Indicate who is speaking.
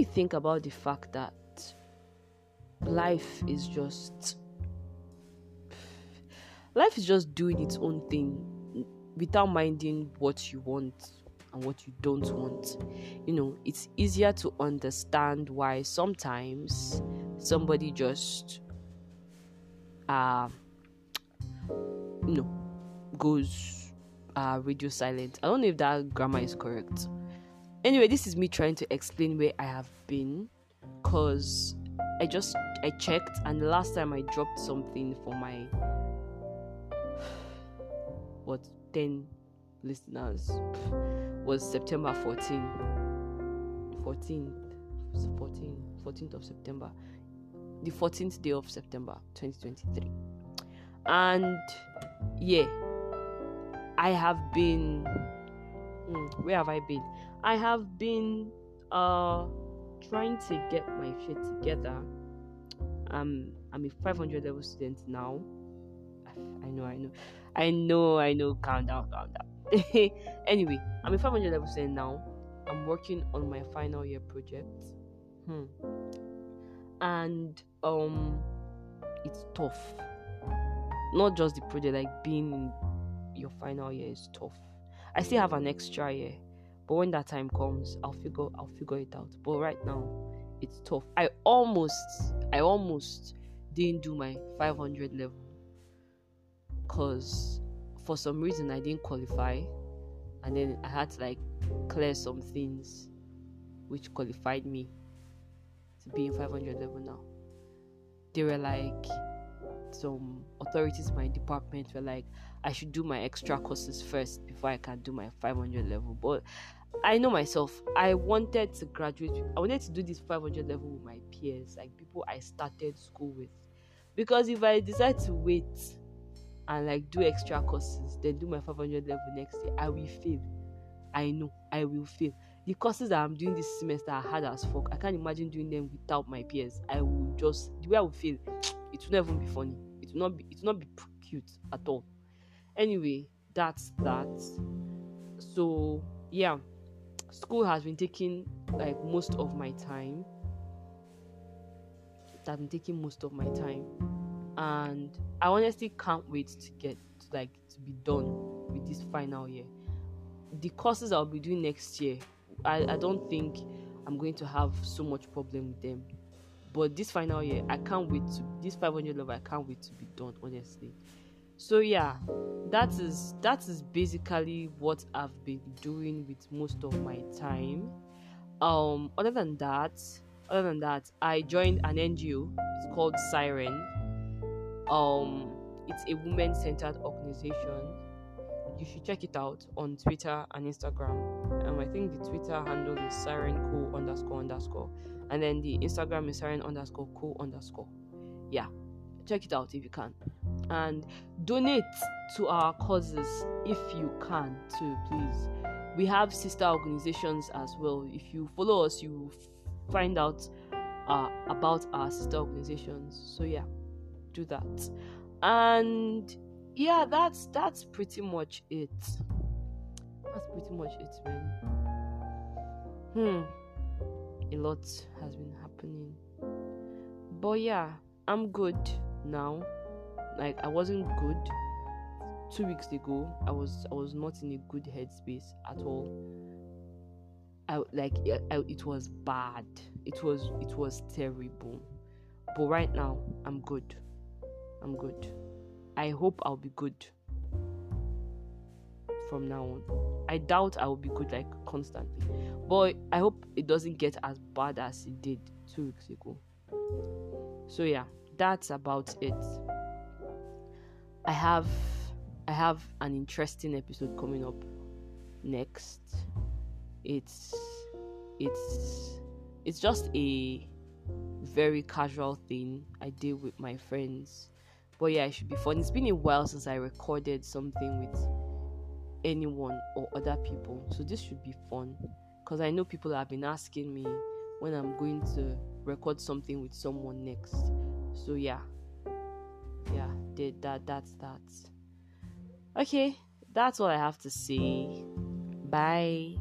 Speaker 1: you think about the fact that life is just life is just doing its own thing without minding what you want and what you don't want. You know, it's easier to understand why sometimes somebody just uh you know goes uh radio silent. I don't know if that grammar is correct. Anyway, this is me trying to explain where I have been because I just I checked and the last time I dropped something for my what 10 listeners was September 14 14th 14 14th of September. The 14th day of September 2023 and yeah I have been hmm, where have I been I have been uh trying to get my shit together um I'm a 500 level student now I know I know I know I know calm down calm down anyway, I'm a 500 level student now. I'm working on my final year project. Hmm. And um it's tough. Not just the project, like being in your final year is tough. I still have an extra year, but when that time comes, I'll figure I'll figure it out. But right now, it's tough. I almost I almost didn't do my 500 level because for some reason I didn't qualify, and then I had to like clear some things which qualified me to be in 500 level now. They were like, some authorities in my department were like, I should do my extra courses first before I can do my 500 level. But I know myself, I wanted to graduate, I wanted to do this 500 level with my peers, like people I started school with. Because if I decide to wait and like do extra courses, then do my 500 level next year, I will fail. I know I will fail. The courses that I'm doing this semester are hard as fuck. I can't imagine doing them without my peers. I will just the way I will feel, it will never be funny. It will not be it will not be cute at all. Anyway, that's that. So yeah, school has been taking like most of my time. That's been taking most of my time and I honestly can't wait to get like to be done with this final year. The courses I'll be doing next year, I, I don't think I'm going to have so much problem with them. But this final year, I can't wait to this 500 level. I can't wait to be done, honestly. So yeah, that is that is basically what I've been doing with most of my time. Um, other than that, other than that, I joined an NGO. It's called Siren um, it's a women-centered organization. You should check it out on Twitter and Instagram. Um, I think the Twitter handle is siren co underscore underscore, and then the Instagram is siren underscore co underscore. Yeah, check it out if you can, and donate to our causes if you can too, please. We have sister organizations as well. If you follow us, you find out uh, about our sister organizations. So yeah do that. And yeah that's that's pretty much it. That's pretty much it man. Hmm. A lot has been happening. But yeah i'm good now like i wasn't good. Two weeks ago i was i was not in a good headspace at all. I like I, it was bad. It was it was terrible. But right now i'm good. I'm good. I hope I'll be good from now on. I doubt I will be good like constantly, but I hope it doesn't get as bad as it did two weeks ago. So yeah, that's about it. I have I have an interesting episode coming up next. It's it's it's just a very casual thing I did with my friends but yeah, it should be fun. It's been a while since I recorded something with anyone or other people, so this should be fun. Because I know people have been asking me when I'm going to record something with someone next. So yeah, yeah, did that. That's that. Okay, that's all I have to say. Bye.